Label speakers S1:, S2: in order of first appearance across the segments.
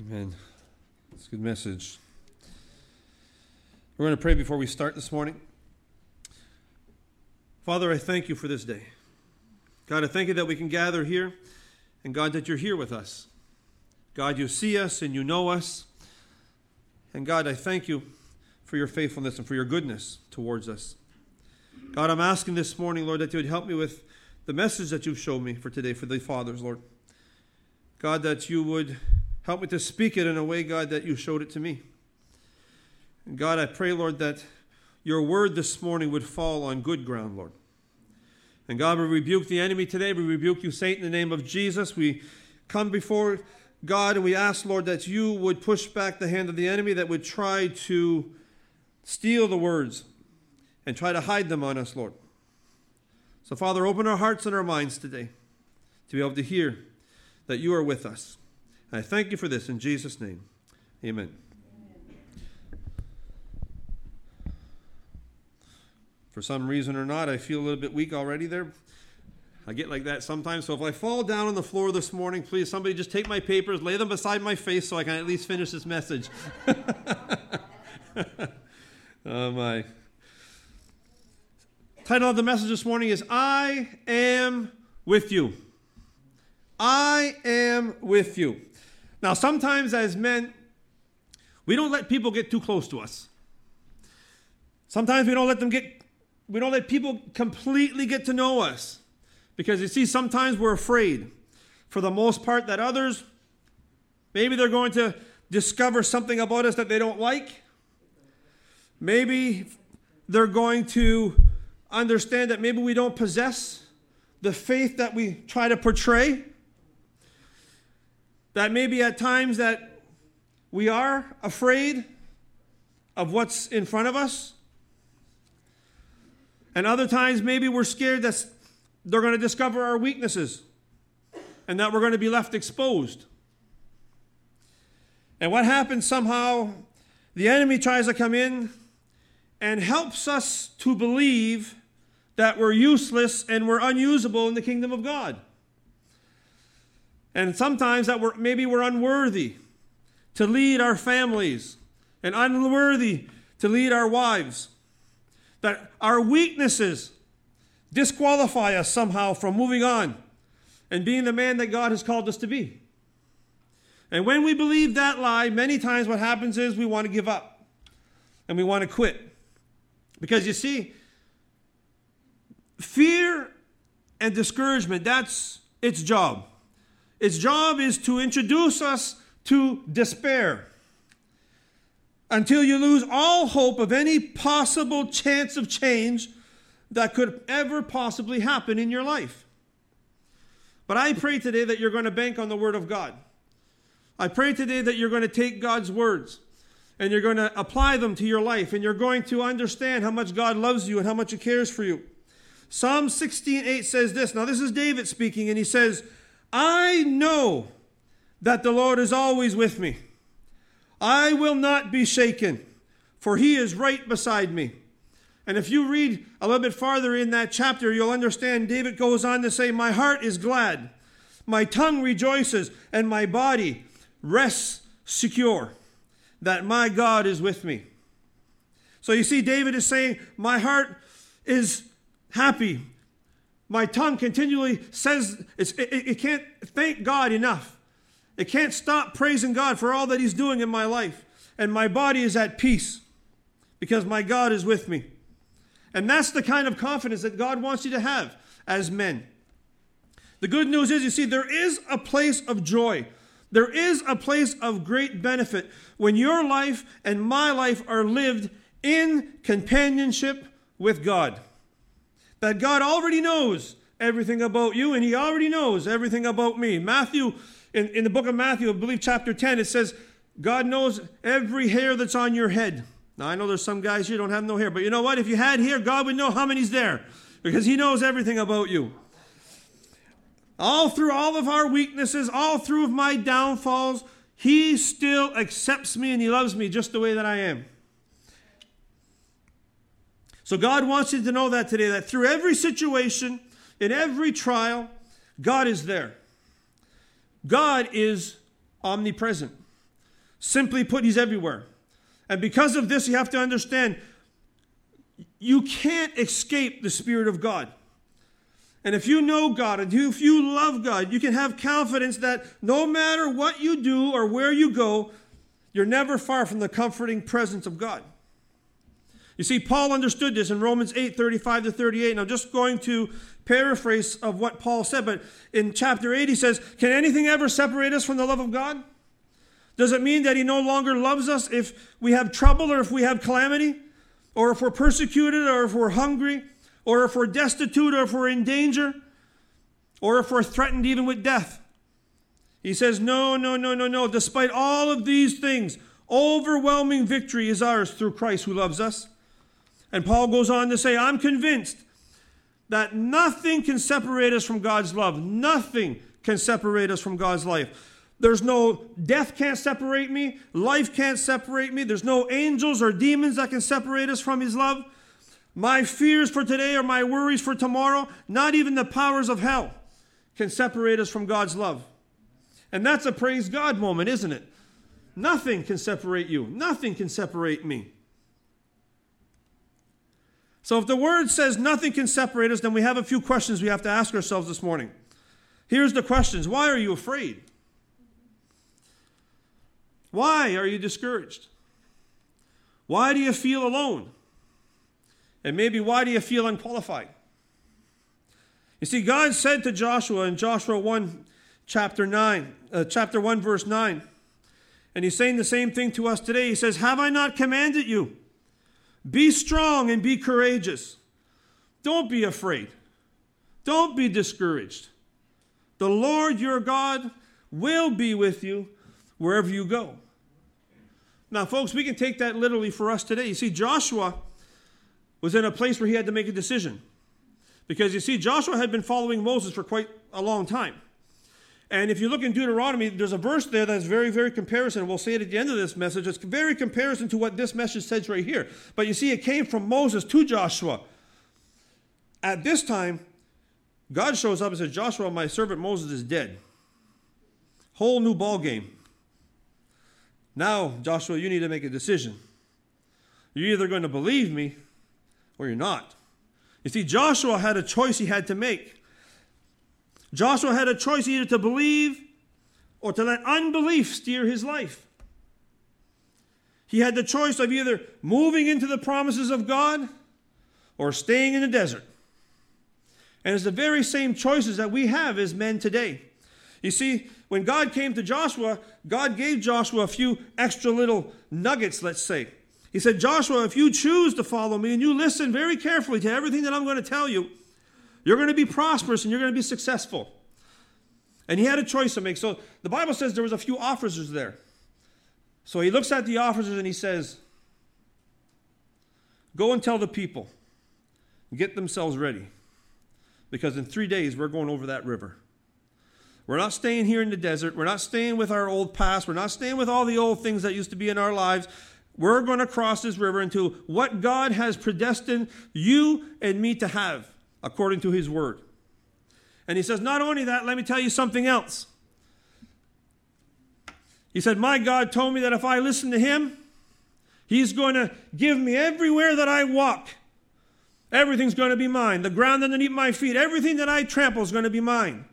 S1: Amen. It's a good message. We're going to pray before we start this morning. Father, I thank you for this day. God, I thank you that we can gather here, and God, that you're here with us. God, you see us and you know us. And God, I thank you for your faithfulness and for your goodness towards us. God, I'm asking this morning, Lord, that you would help me with the message that you've shown me for today for the fathers, Lord. God, that you would help me to speak it in a way, God, that you showed it to me. And God, I pray, Lord, that your word this morning would fall on good ground, Lord. And God, we rebuke the enemy today. We rebuke you, Satan, in the name of Jesus. We come before God and we ask, Lord, that you would push back the hand of the enemy that would try to steal the words and try to hide them on us, Lord. So, Father, open our hearts and our minds today to be able to hear that you are with us. I thank you for this in Jesus' name. Amen. For some reason or not, I feel a little bit weak already there. I get like that sometimes. So if I fall down on the floor this morning, please somebody just take my papers, lay them beside my face so I can at least finish this message. oh my. Title of the message this morning is I am with you. I am with you. Now, sometimes as men, we don't let people get too close to us. Sometimes we don't let them get, we don't let people completely get to know us. Because you see, sometimes we're afraid, for the most part, that others, maybe they're going to discover something about us that they don't like. Maybe they're going to understand that maybe we don't possess the faith that we try to portray. That maybe at times that we are afraid of what's in front of us. And other times maybe we're scared that they're going to discover our weaknesses and that we're going to be left exposed. And what happens somehow, the enemy tries to come in and helps us to believe that we're useless and we're unusable in the kingdom of God. And sometimes that we're, maybe we're unworthy to lead our families and unworthy to lead our wives. That our weaknesses disqualify us somehow from moving on and being the man that God has called us to be. And when we believe that lie, many times what happens is we want to give up and we want to quit. Because you see, fear and discouragement, that's its job. Its job is to introduce us to despair until you lose all hope of any possible chance of change that could ever possibly happen in your life. But I pray today that you're going to bank on the Word of God. I pray today that you're going to take God's words and you're going to apply them to your life and you're going to understand how much God loves you and how much He cares for you. Psalm 16:8 says this. Now this is David speaking and he says, I know that the Lord is always with me. I will not be shaken, for he is right beside me. And if you read a little bit farther in that chapter, you'll understand David goes on to say, My heart is glad, my tongue rejoices, and my body rests secure that my God is with me. So you see, David is saying, My heart is happy, my tongue continually says it, it can't thank God enough. It can't stop praising God for all that He's doing in my life. And my body is at peace because my God is with me. And that's the kind of confidence that God wants you to have as men. The good news is, you see, there is a place of joy. There is a place of great benefit when your life and my life are lived in companionship with God that God already knows everything about you and he already knows everything about me. Matthew, in, in the book of Matthew, I believe chapter 10, it says, God knows every hair that's on your head. Now, I know there's some guys here don't have no hair, but you know what? If you had hair, God would know how many's there because he knows everything about you. All through all of our weaknesses, all through of my downfalls, he still accepts me and he loves me just the way that I am. So God wants you to know that today, that through every situation, in every trial, God is there. God is omnipresent. Simply put, He's everywhere. And because of this, you have to understand you can't escape the Spirit of God. And if you know God and if you love God, you can have confidence that no matter what you do or where you go, you're never far from the comforting presence of God. You see, Paul understood this in Romans 8 35 to 38. And I'm just going to paraphrase of what Paul said, but in chapter 8, he says, Can anything ever separate us from the love of God? Does it mean that he no longer loves us if we have trouble or if we have calamity? Or if we're persecuted or if we're hungry? Or if we're destitute or if we're in danger? Or if we're threatened even with death? He says, No, no, no, no, no. Despite all of these things, overwhelming victory is ours through Christ who loves us. And Paul goes on to say, I'm convinced that nothing can separate us from God's love. Nothing can separate us from God's life. There's no death can't separate me, life can't separate me. There's no angels or demons that can separate us from his love. My fears for today or my worries for tomorrow, not even the powers of hell can separate us from God's love. And that's a praise God moment, isn't it? Nothing can separate you. Nothing can separate me. So if the word says nothing can separate us, then we have a few questions we have to ask ourselves this morning. Here's the questions Why are you afraid? Why are you discouraged? Why do you feel alone? And maybe why do you feel unqualified? You see, God said to Joshua in Joshua 1, chapter 9, uh, chapter 1, verse 9, and he's saying the same thing to us today. He says, Have I not commanded you? Be strong and be courageous. Don't be afraid. Don't be discouraged. The Lord your God will be with you wherever you go. Now, folks, we can take that literally for us today. You see, Joshua was in a place where he had to make a decision. Because you see, Joshua had been following Moses for quite a long time. And if you look in Deuteronomy, there's a verse there that's very, very comparison. We'll say it at the end of this message. It's very comparison to what this message says right here. But you see, it came from Moses to Joshua. At this time, God shows up and says, Joshua, my servant Moses is dead. Whole new ball game. Now, Joshua, you need to make a decision. You're either going to believe me or you're not. You see, Joshua had a choice he had to make. Joshua had a choice either to believe or to let unbelief steer his life. He had the choice of either moving into the promises of God or staying in the desert. And it's the very same choices that we have as men today. You see, when God came to Joshua, God gave Joshua a few extra little nuggets, let's say. He said, Joshua, if you choose to follow me and you listen very carefully to everything that I'm going to tell you, you're going to be prosperous and you're going to be successful. And he had a choice to make. So the Bible says there was a few officers there. So he looks at the officers and he says, Go and tell the people, get themselves ready. Because in three days we're going over that river. We're not staying here in the desert. We're not staying with our old past. We're not staying with all the old things that used to be in our lives. We're going to cross this river into what God has predestined you and me to have according to his word. And he says, Not only that, let me tell you something else. He said, My God told me that if I listen to him, he's going to give me everywhere that I walk. Everything's going to be mine. The ground underneath my feet, everything that I trample is going to be mine.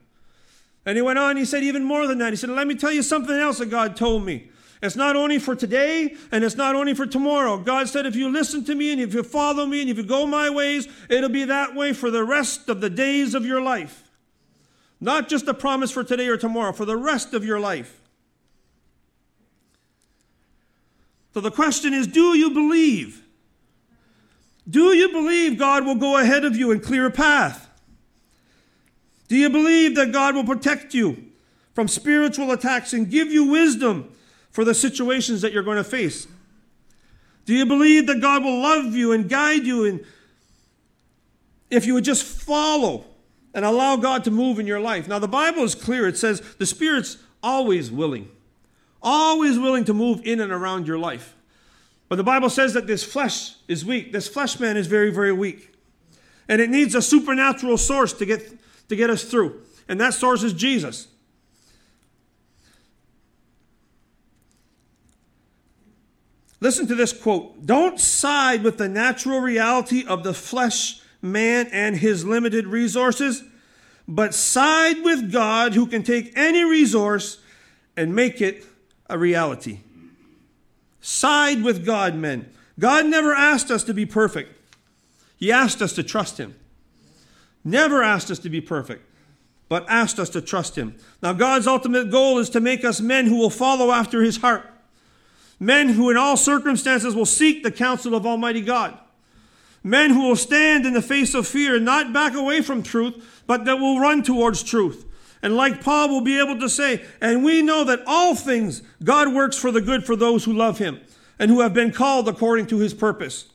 S1: And he went on, he said even more than that. He said, Let me tell you something else that God told me. It's not only for today and it's not only for tomorrow. God said, if you listen to me and if you follow me and if you go my ways, it'll be that way for the rest of the days of your life. Not just a promise for today or tomorrow, for the rest of your life. So the question is do you believe? Do you believe God will go ahead of you and clear a path? Do you believe that God will protect you from spiritual attacks and give you wisdom for the situations that you're going to face? Do you believe that God will love you and guide you and if you would just follow and allow God to move in your life? Now the Bible is clear. It says the Spirit's always willing. Always willing to move in and around your life. But the Bible says that this flesh is weak. This flesh man is very, very weak. And it needs a supernatural source to get, to get us through. And that source is Jesus. Listen to this quote Don't side with the natural reality of the flesh, man, and his limited resources, but side with God who can take any resource and make it a reality. Side with God, men. God never asked us to be perfect, He asked us to trust Him. Never asked us to be perfect, but asked us to trust Him. Now, God's ultimate goal is to make us men who will follow after His heart men who in all circumstances will seek the counsel of Almighty God, men who will stand in the face of fear and not back away from truth, but that will run towards truth. And like Paul will be able to say, and we know that all things God works for the good for those who love him and who have been called according to his purpose.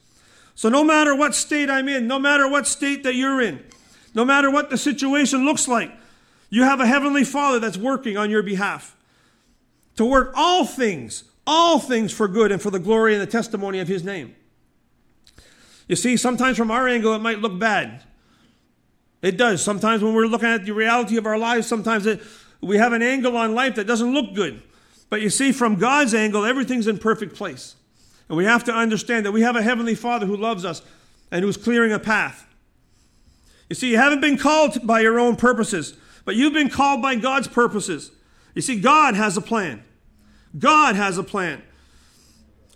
S1: So no matter what state I'm in, no matter what state that you're in, no matter what the situation looks like, you have a heavenly Father that's working on your behalf to work all things all things for good and for the glory and the testimony of his name. You see, sometimes from our angle it might look bad. It does. Sometimes when we're looking at the reality of our lives, sometimes it, we have an angle on life that doesn't look good. But you see, from God's angle, everything's in perfect place. And we have to understand that we have a Heavenly Father who loves us and who's clearing a path. You see, you haven't been called by your own purposes, but you've been called by God's purposes. You see, God has a plan. God has a plan.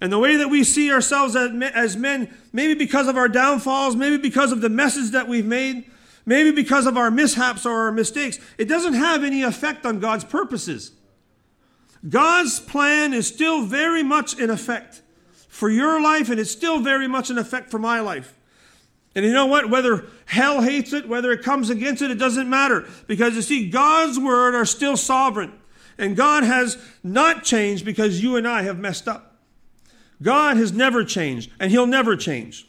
S1: And the way that we see ourselves as men, maybe because of our downfalls, maybe because of the messes that we've made, maybe because of our mishaps or our mistakes, it doesn't have any effect on God's purposes. God's plan is still very much in effect for your life, and it's still very much in effect for my life. And you know what? Whether hell hates it, whether it comes against it, it doesn't matter. Because you see, God's word are still sovereign. And God has not changed because you and I have messed up. God has never changed, and He'll never change.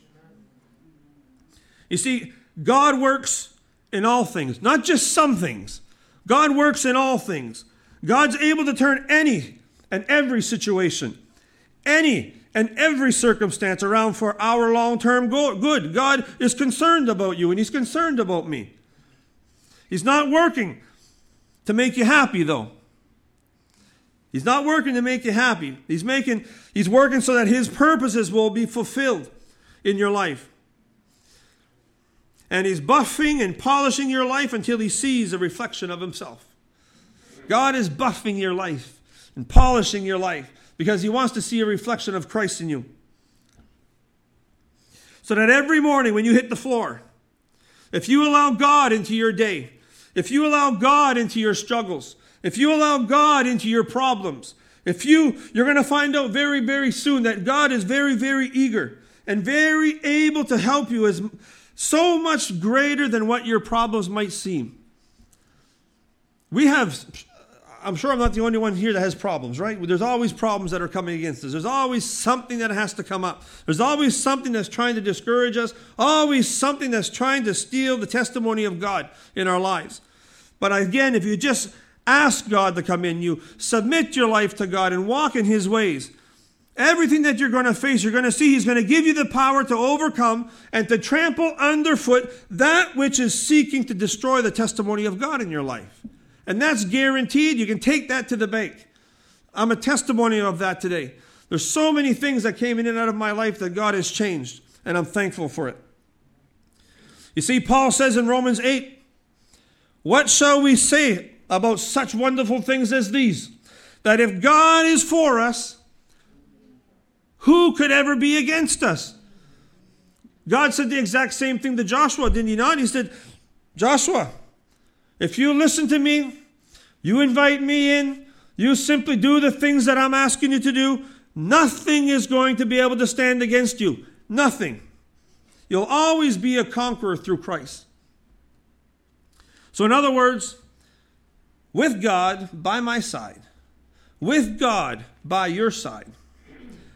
S1: You see, God works in all things, not just some things. God works in all things. God's able to turn any and every situation, any and every circumstance around for our long term good. God is concerned about you, and He's concerned about me. He's not working to make you happy, though. He's not working to make you happy. He's making he's working so that his purposes will be fulfilled in your life. And he's buffing and polishing your life until he sees a reflection of himself. God is buffing your life and polishing your life because he wants to see a reflection of Christ in you. So that every morning when you hit the floor, if you allow God into your day, if you allow God into your struggles, if you allow God into your problems, if you, you're going to find out very, very soon that God is very, very eager and very able to help you is so much greater than what your problems might seem. We have, I'm sure I'm not the only one here that has problems, right? There's always problems that are coming against us. There's always something that has to come up. There's always something that's trying to discourage us, always something that's trying to steal the testimony of God in our lives. But again, if you just Ask God to come in you. Submit your life to God and walk in His ways. Everything that you're going to face, you're going to see He's going to give you the power to overcome and to trample underfoot that which is seeking to destroy the testimony of God in your life. And that's guaranteed. You can take that to the bank. I'm a testimony of that today. There's so many things that came in and out of my life that God has changed, and I'm thankful for it. You see, Paul says in Romans 8, What shall we say about such wonderful things as these that if God is for us, who could ever be against us? God said the exact same thing to Joshua, didn't he not? He said, Joshua, if you listen to me, you invite me in, you simply do the things that I'm asking you to do, nothing is going to be able to stand against you. Nothing. You'll always be a conqueror through Christ. So, in other words, with God by my side, with God by your side,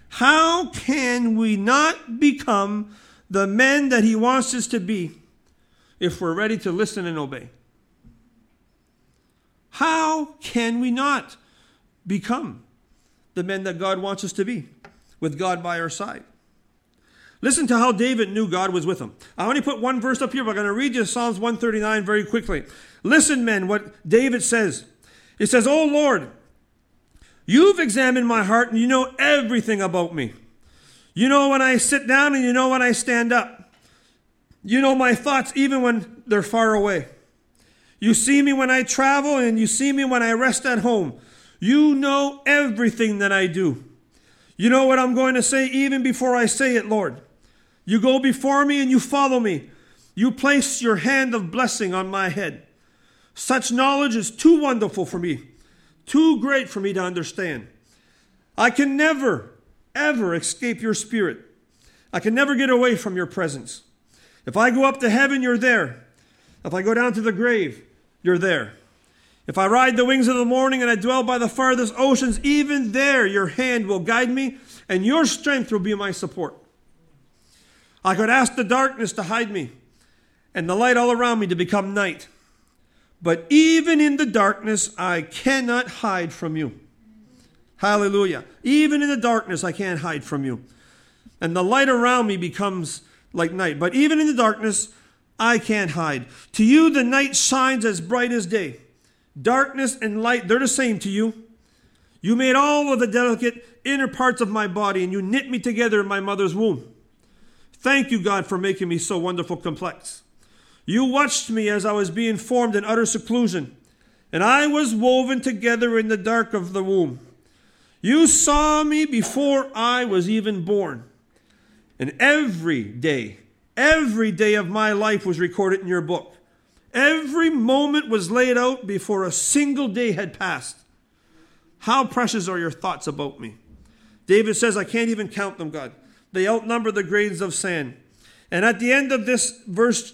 S1: how can we not become the men that He wants us to be if we're ready to listen and obey? How can we not become the men that God wants us to be with God by our side? Listen to how David knew God was with him. I only put one verse up here, but I'm going to read you Psalms 139 very quickly. Listen, men, what David says. He says, Oh Lord, you've examined my heart and you know everything about me. You know when I sit down and you know when I stand up. You know my thoughts even when they're far away. You see me when I travel and you see me when I rest at home. You know everything that I do. You know what I'm going to say even before I say it, Lord. You go before me and you follow me. You place your hand of blessing on my head. Such knowledge is too wonderful for me, too great for me to understand. I can never, ever escape your spirit. I can never get away from your presence. If I go up to heaven, you're there. If I go down to the grave, you're there. If I ride the wings of the morning and I dwell by the farthest oceans, even there your hand will guide me and your strength will be my support. I could ask the darkness to hide me and the light all around me to become night. But even in the darkness, I cannot hide from you. Hallelujah. Even in the darkness, I can't hide from you. And the light around me becomes like night. But even in the darkness, I can't hide. To you, the night shines as bright as day. Darkness and light, they're the same to you. You made all of the delicate inner parts of my body, and you knit me together in my mother's womb. Thank you, God, for making me so wonderful complex. You watched me as I was being formed in utter seclusion, and I was woven together in the dark of the womb. You saw me before I was even born. And every day, every day of my life was recorded in your book. Every moment was laid out before a single day had passed. How precious are your thoughts about me? David says, I can't even count them, God. They outnumber the grains of sand. And at the end of this verse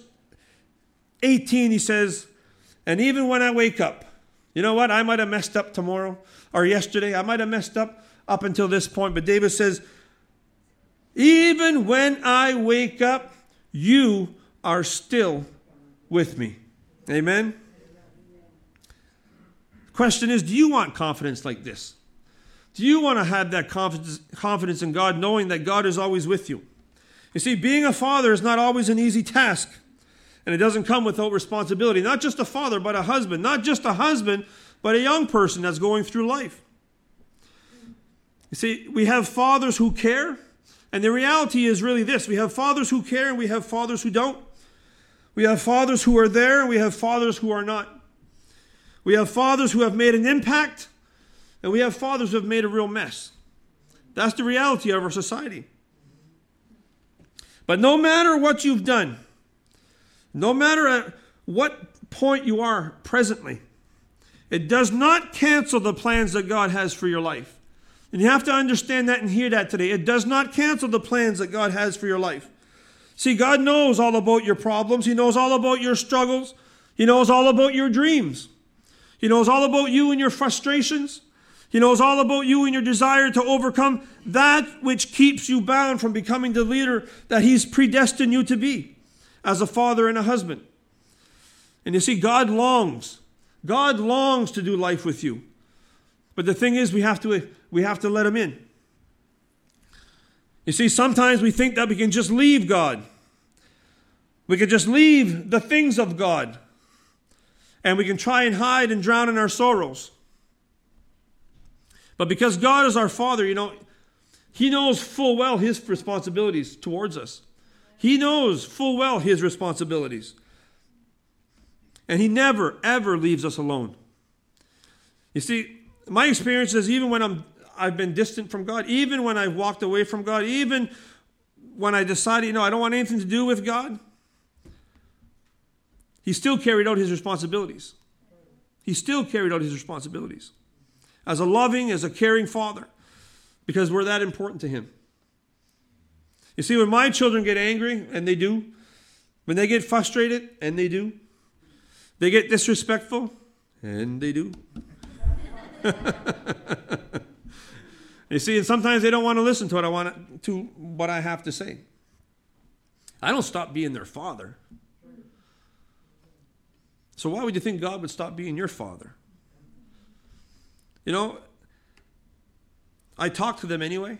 S1: 18, he says, And even when I wake up, you know what? I might have messed up tomorrow or yesterday. I might have messed up up until this point. But David says, Even when I wake up, you are still with me. Amen? Question is Do you want confidence like this? Do you want to have that confidence, confidence in God, knowing that God is always with you? You see, being a father is not always an easy task. And it doesn't come without responsibility. Not just a father, but a husband. Not just a husband, but a young person that's going through life. You see, we have fathers who care, and the reality is really this we have fathers who care, and we have fathers who don't. We have fathers who are there, and we have fathers who are not. We have fathers who have made an impact, and we have fathers who have made a real mess. That's the reality of our society. But no matter what you've done, no matter at what point you are presently, it does not cancel the plans that God has for your life. And you have to understand that and hear that today. It does not cancel the plans that God has for your life. See, God knows all about your problems, He knows all about your struggles, He knows all about your dreams, He knows all about you and your frustrations. He knows all about you and your desire to overcome that which keeps you bound from becoming the leader that He's predestined you to be as a father and a husband. And you see, God longs. God longs to do life with you. But the thing is, we have to, we have to let Him in. You see, sometimes we think that we can just leave God. We can just leave the things of God. And we can try and hide and drown in our sorrows. But because God is our Father, you know, He knows full well His responsibilities towards us. He knows full well his responsibilities. And he never, ever leaves us alone. You see, my experience is even when I'm, I've been distant from God, even when I've walked away from God, even when I decided, you know, I don't want anything to do with God, he still carried out his responsibilities. He still carried out his responsibilities as a loving, as a caring father, because we're that important to him. You see, when my children get angry, and they do, when they get frustrated, and they do, they get disrespectful, and they do. you see, and sometimes they don't want to listen to what I want to what I have to say. I don't stop being their father. So why would you think God would stop being your father? You know, I talk to them anyway.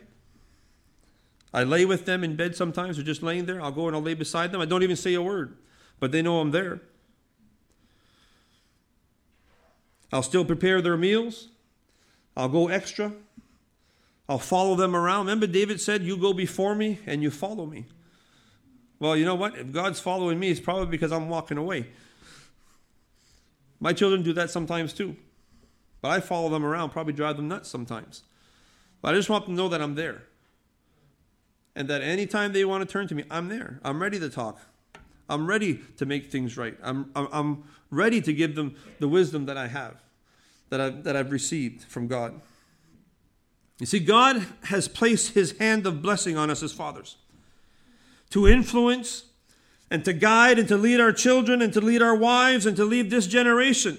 S1: I lay with them in bed sometimes, or just laying there. I'll go and I'll lay beside them. I don't even say a word, but they know I'm there. I'll still prepare their meals. I'll go extra. I'll follow them around. Remember, David said, You go before me and you follow me. Well, you know what? If God's following me, it's probably because I'm walking away. My children do that sometimes too. But I follow them around, probably drive them nuts sometimes. But I just want them to know that I'm there. And that anytime they want to turn to me, I'm there. I'm ready to talk. I'm ready to make things right. I'm, I'm, I'm ready to give them the wisdom that I have, that I've, that I've received from God. You see, God has placed his hand of blessing on us as fathers to influence and to guide and to lead our children and to lead our wives and to lead this generation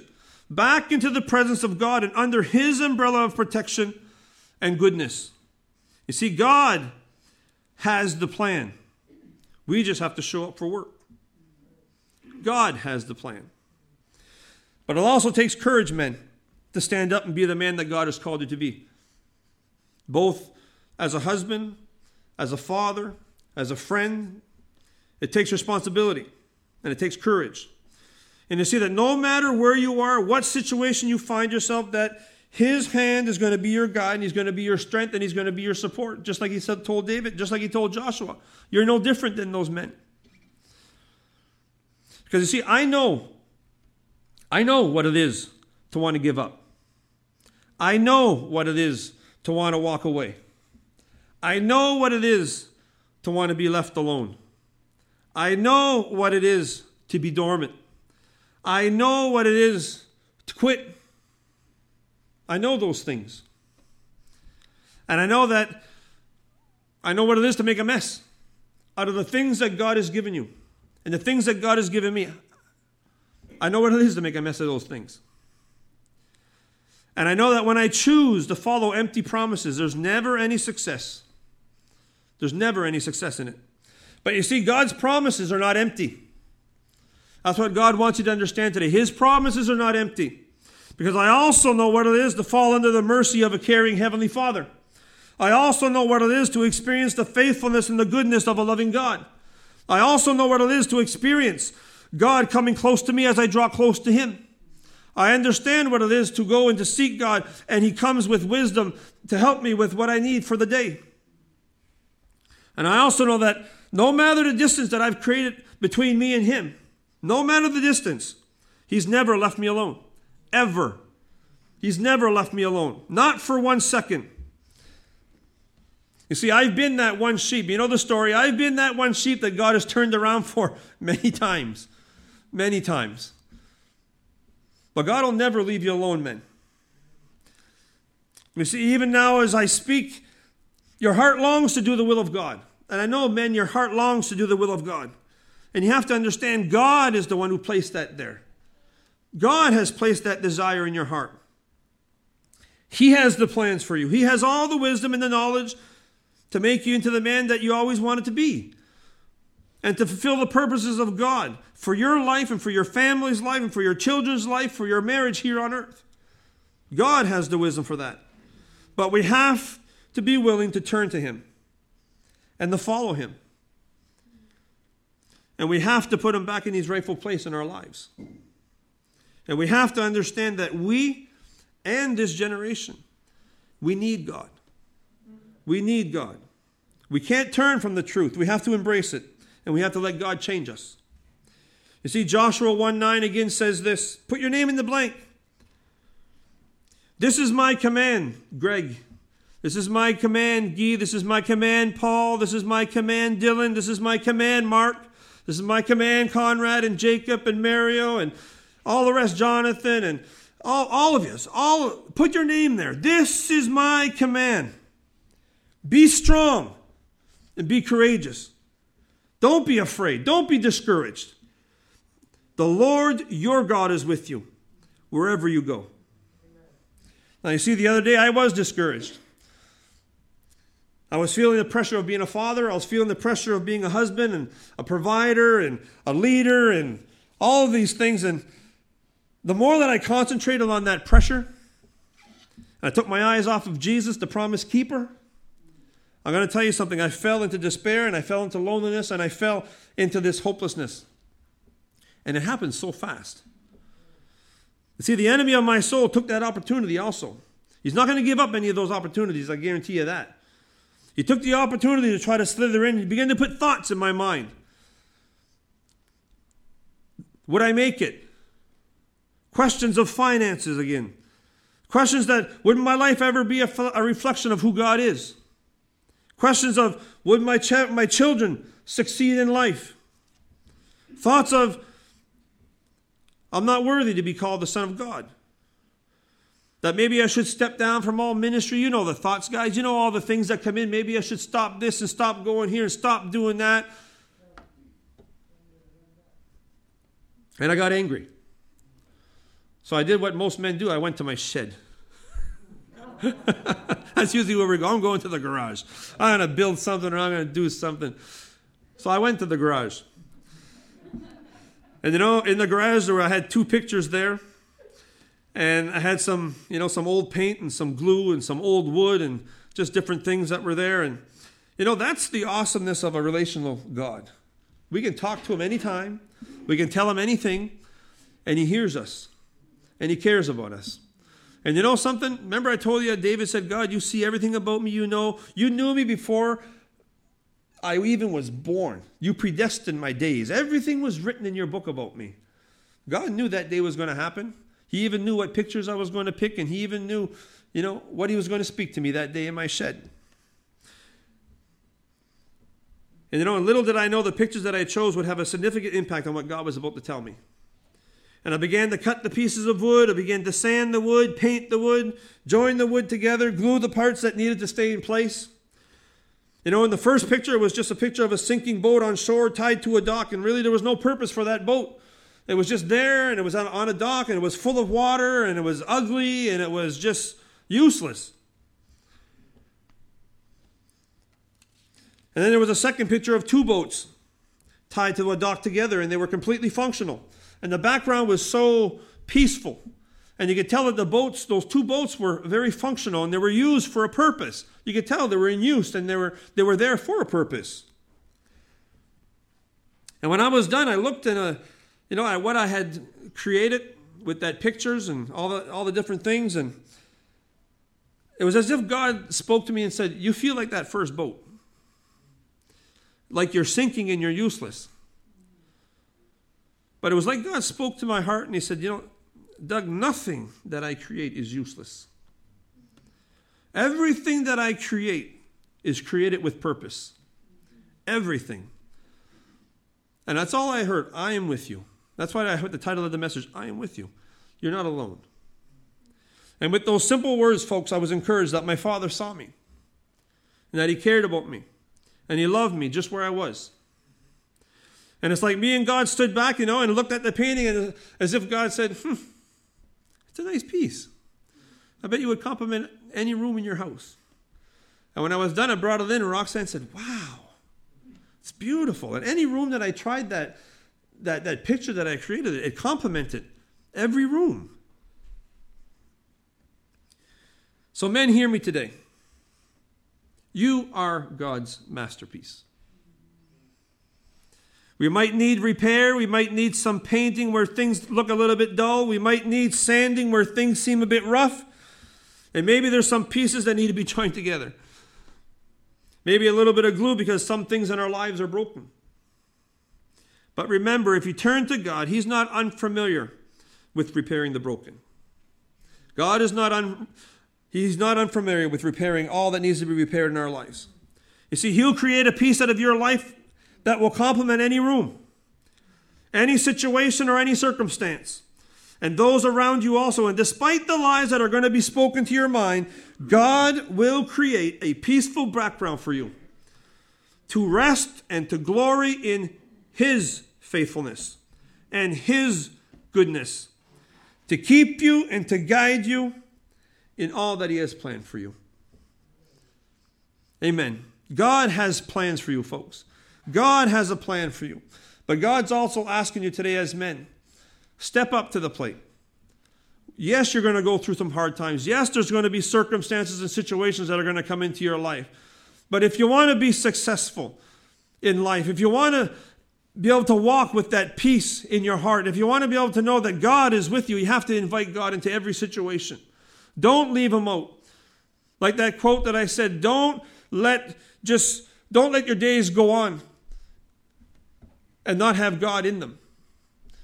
S1: back into the presence of God and under His umbrella of protection and goodness. You see, God has the plan. We just have to show up for work. God has the plan. But it also takes courage, men, to stand up and be the man that God has called you to be. Both as a husband, as a father, as a friend. It takes responsibility and it takes courage. And you see that no matter where you are, what situation you find yourself, that his hand is going to be your guide and he's going to be your strength and he's going to be your support, just like he said, told David, just like he told Joshua. You're no different than those men. Because you see, I know, I know what it is to want to give up. I know what it is to want to walk away. I know what it is to want to be left alone. I know what it is to be dormant. I know what it is to quit. I know those things. And I know that I know what it is to make a mess out of the things that God has given you and the things that God has given me. I know what it is to make a mess of those things. And I know that when I choose to follow empty promises, there's never any success. There's never any success in it. But you see, God's promises are not empty. That's what God wants you to understand today. His promises are not empty. Because I also know what it is to fall under the mercy of a caring Heavenly Father. I also know what it is to experience the faithfulness and the goodness of a loving God. I also know what it is to experience God coming close to me as I draw close to Him. I understand what it is to go and to seek God, and He comes with wisdom to help me with what I need for the day. And I also know that no matter the distance that I've created between me and him, no matter the distance, he's never left me alone. Ever. He's never left me alone. Not for one second. You see, I've been that one sheep. You know the story? I've been that one sheep that God has turned around for many times. Many times. But God will never leave you alone, men. You see, even now as I speak, your heart longs to do the will of God. And I know, men, your heart longs to do the will of God. And you have to understand God is the one who placed that there. God has placed that desire in your heart. He has the plans for you. He has all the wisdom and the knowledge to make you into the man that you always wanted to be. And to fulfill the purposes of God for your life and for your family's life and for your children's life, for your marriage here on earth. God has the wisdom for that. But we have to be willing to turn to Him and to follow Him. And we have to put Him back in His rightful place in our lives. And we have to understand that we and this generation, we need God. We need God. We can't turn from the truth. We have to embrace it. And we have to let God change us. You see, Joshua 1 9 again says this Put your name in the blank. This is my command, Greg. This is my command, Guy. This is my command, Paul. This is my command, Dylan. This is my command, Mark. This is my command, Conrad and Jacob and Mario and all the rest, Jonathan and all, all of you. All put your name there. This is my command. Be strong and be courageous. Don't be afraid. Don't be discouraged. The Lord your God is with you wherever you go. Now, you see, the other day I was discouraged. I was feeling the pressure of being a father. I was feeling the pressure of being a husband and a provider and a leader and all of these things. And the more that I concentrated on that pressure, I took my eyes off of Jesus, the promise keeper, I'm going to tell you something. I fell into despair and I fell into loneliness and I fell into this hopelessness. And it happened so fast. See, the enemy of my soul took that opportunity also. He's not going to give up any of those opportunities, I guarantee you that. He took the opportunity to try to slither in. He began to put thoughts in my mind. Would I make it? Questions of finances again. Questions that would my life ever be a, a reflection of who God is? Questions of would my, ch- my children succeed in life? Thoughts of I'm not worthy to be called the Son of God. That maybe I should step down from all ministry. You know the thoughts, guys. You know all the things that come in. Maybe I should stop this and stop going here and stop doing that. And I got angry. So I did what most men do I went to my shed. That's usually where we go. I'm going to the garage. I'm going to build something or I'm going to do something. So I went to the garage. And you know, in the garage there I had two pictures there. And I had some, you know, some old paint and some glue and some old wood and just different things that were there. And you know, that's the awesomeness of a relational God. We can talk to him anytime. We can tell him anything, and he hears us. And he cares about us. And you know something? Remember I told you that David said, God, you see everything about me, you know. You knew me before I even was born. You predestined my days. Everything was written in your book about me. God knew that day was going to happen. He even knew what pictures I was going to pick, and he even knew, you know, what he was going to speak to me that day in my shed. And you know, little did I know the pictures that I chose would have a significant impact on what God was about to tell me. And I began to cut the pieces of wood. I began to sand the wood, paint the wood, join the wood together, glue the parts that needed to stay in place. You know, in the first picture, it was just a picture of a sinking boat on shore tied to a dock, and really there was no purpose for that boat. It was just there, and it was on, a dock, and it was full of water, and it was ugly, and it was just useless. And then there was a second picture of two boats tied to a dock together, and they were completely functional. And the background was so peaceful. And you could tell that the boats, those two boats, were very functional and they were used for a purpose. You could tell they were in use and they were, they were there for a purpose. And when I was done, I looked in a, uh, you know, at what I had created with that pictures and all the, all the different things. And it was as if God spoke to me and said, You feel like that first boat. Like you're sinking and you're useless. But it was like God spoke to my heart and He said, You know, Doug, nothing that I create is useless. Everything that I create is created with purpose. Everything. And that's all I heard. I am with you. That's why I heard the title of the message I am with you. You're not alone. And with those simple words, folks, I was encouraged that my father saw me and that he cared about me and he loved me just where I was. And it's like me and God stood back, you know, and looked at the painting and as if God said, hmm, it's a nice piece. I bet you would compliment any room in your house. And when I was done, I brought it in, and Roxanne said, Wow, it's beautiful. And any room that I tried that, that, that picture that I created, it complemented every room. So, men, hear me today. You are God's masterpiece. We might need repair. We might need some painting where things look a little bit dull. We might need sanding where things seem a bit rough. And maybe there's some pieces that need to be joined together. Maybe a little bit of glue because some things in our lives are broken. But remember, if you turn to God, He's not unfamiliar with repairing the broken. God is not un, He's not unfamiliar with repairing all that needs to be repaired in our lives. You see, He'll create a piece out of your life that will complement any room, any situation, or any circumstance. And those around you also. And despite the lies that are going to be spoken to your mind, God will create a peaceful background for you to rest and to glory in His faithfulness and His goodness, to keep you and to guide you in all that He has planned for you. Amen. God has plans for you, folks. God has a plan for you. But God's also asking you today, as men, step up to the plate. Yes, you're going to go through some hard times. Yes, there's going to be circumstances and situations that are going to come into your life. But if you want to be successful in life, if you want to be able to walk with that peace in your heart, if you want to be able to know that God is with you, you have to invite God into every situation. Don't leave him out. Like that quote that I said, don't let just don't let your days go on and not have God in them.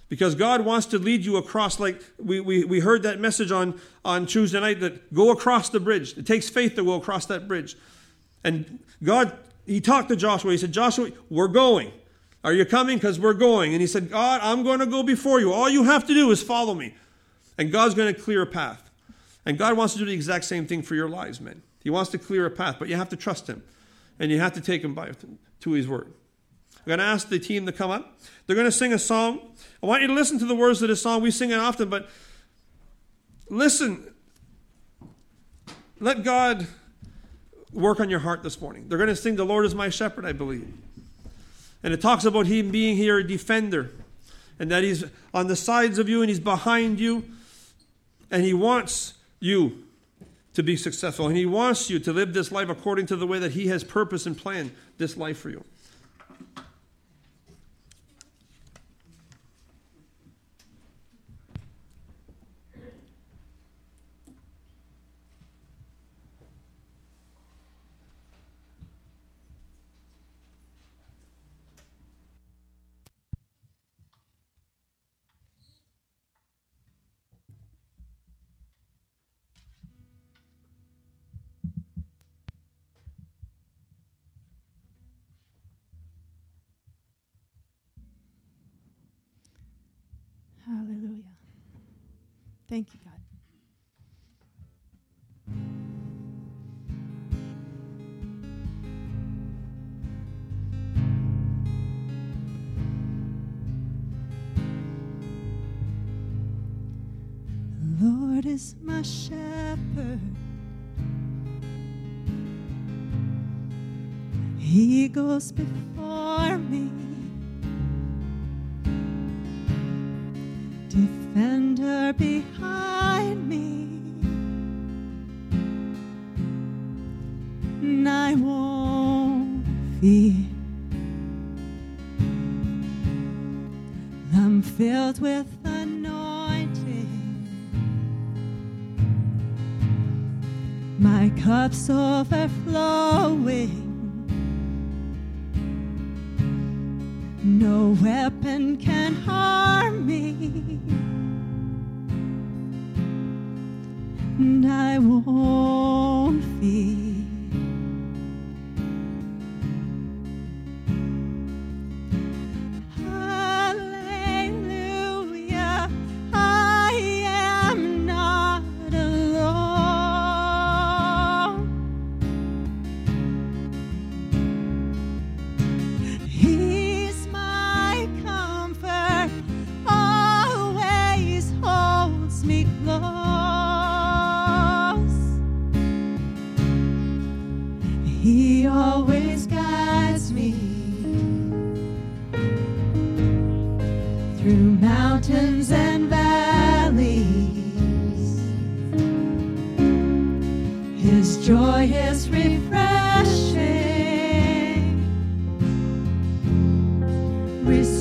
S1: Because God wants to lead you across, like we, we, we heard that message on, on Tuesday night that go across the bridge. It takes faith to go across that bridge. And God, He talked to Joshua. He said, Joshua, we're going. Are you coming? Because we're going. And he said, God, I'm going to go before you. All you have to do is follow me. And God's going to clear a path. And God wants to do the exact same thing for your lives, men. He wants to clear a path, but you have to trust Him. And you have to take Him by, to His word. I'm going to ask the team to come up. They're going to sing a song. I want you to listen to the words of this song. We sing it often, but listen. Let God work on your heart this morning. They're going to sing, The Lord is my shepherd, I believe. And it talks about Him being here a defender and that He's on the sides of you and He's behind you. And He wants you to be successful. And He wants you to live this life according to the way that He has purpose and planned this life for you.
S2: Thank you, God. Lord is my shepherd. He goes before me. Behind me. And I won't fear. I'm filled with anointing. My cup's overflowing. No weapon can harm me. And I won't fear.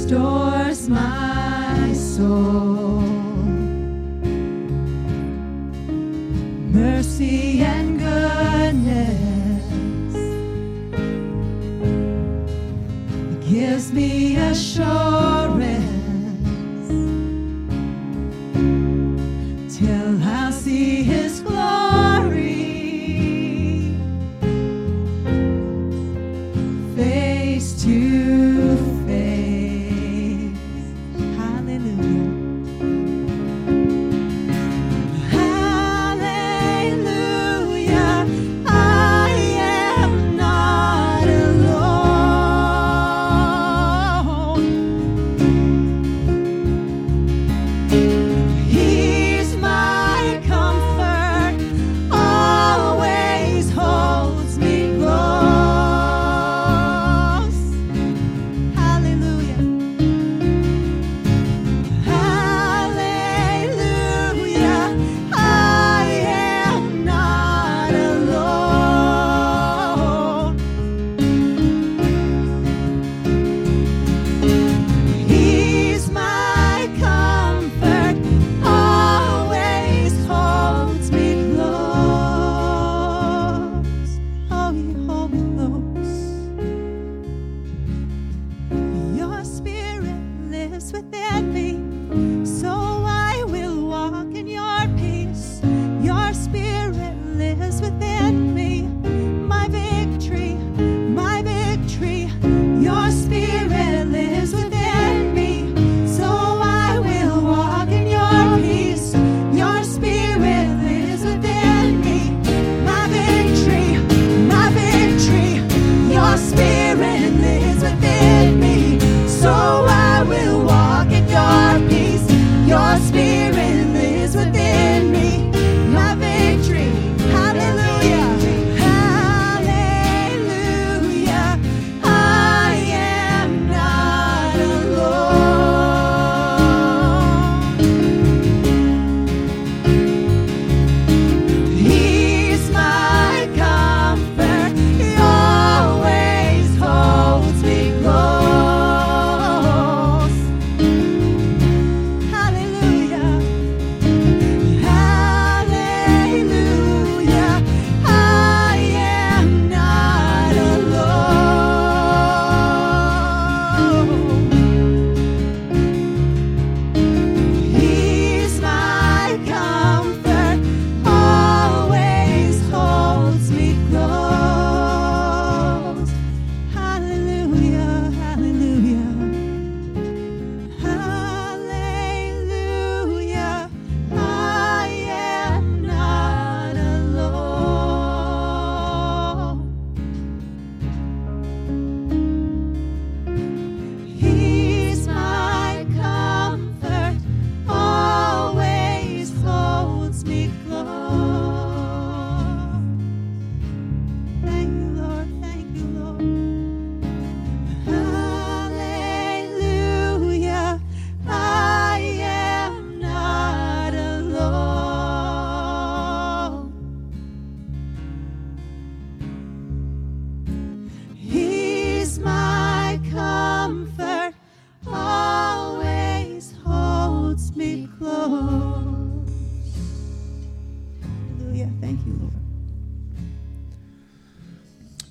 S3: Till my see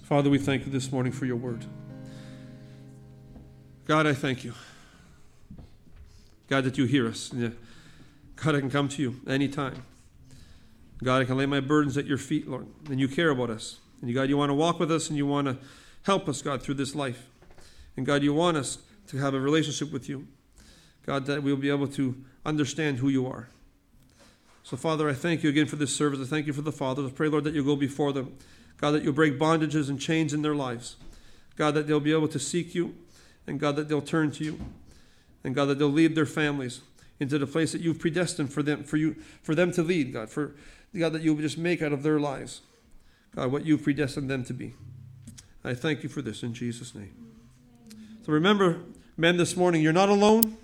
S1: Father, we thank you this morning for your word. God, I thank you. God, that you hear us. God, I can come to you anytime. God, I can lay my burdens at your feet, Lord, and you care about us. And God, you want to walk with us and you want to help us, God, through this life. And God, you want us to have a relationship with you. God, that we'll be able to understand who you are. So, Father, I thank you again for this service. I thank you for the fathers. I pray, Lord, that you'll go before them. God, that you'll break bondages and chains in their lives. God, that they'll be able to seek you. And God, that they'll turn to you. And God, that they'll lead their families into the place that you've predestined for them, for you, for them to lead, God. For God, that you'll just make out of their lives, God, what you've predestined them to be. I thank you for this in Jesus' name. So remember, men, this morning, you're not alone.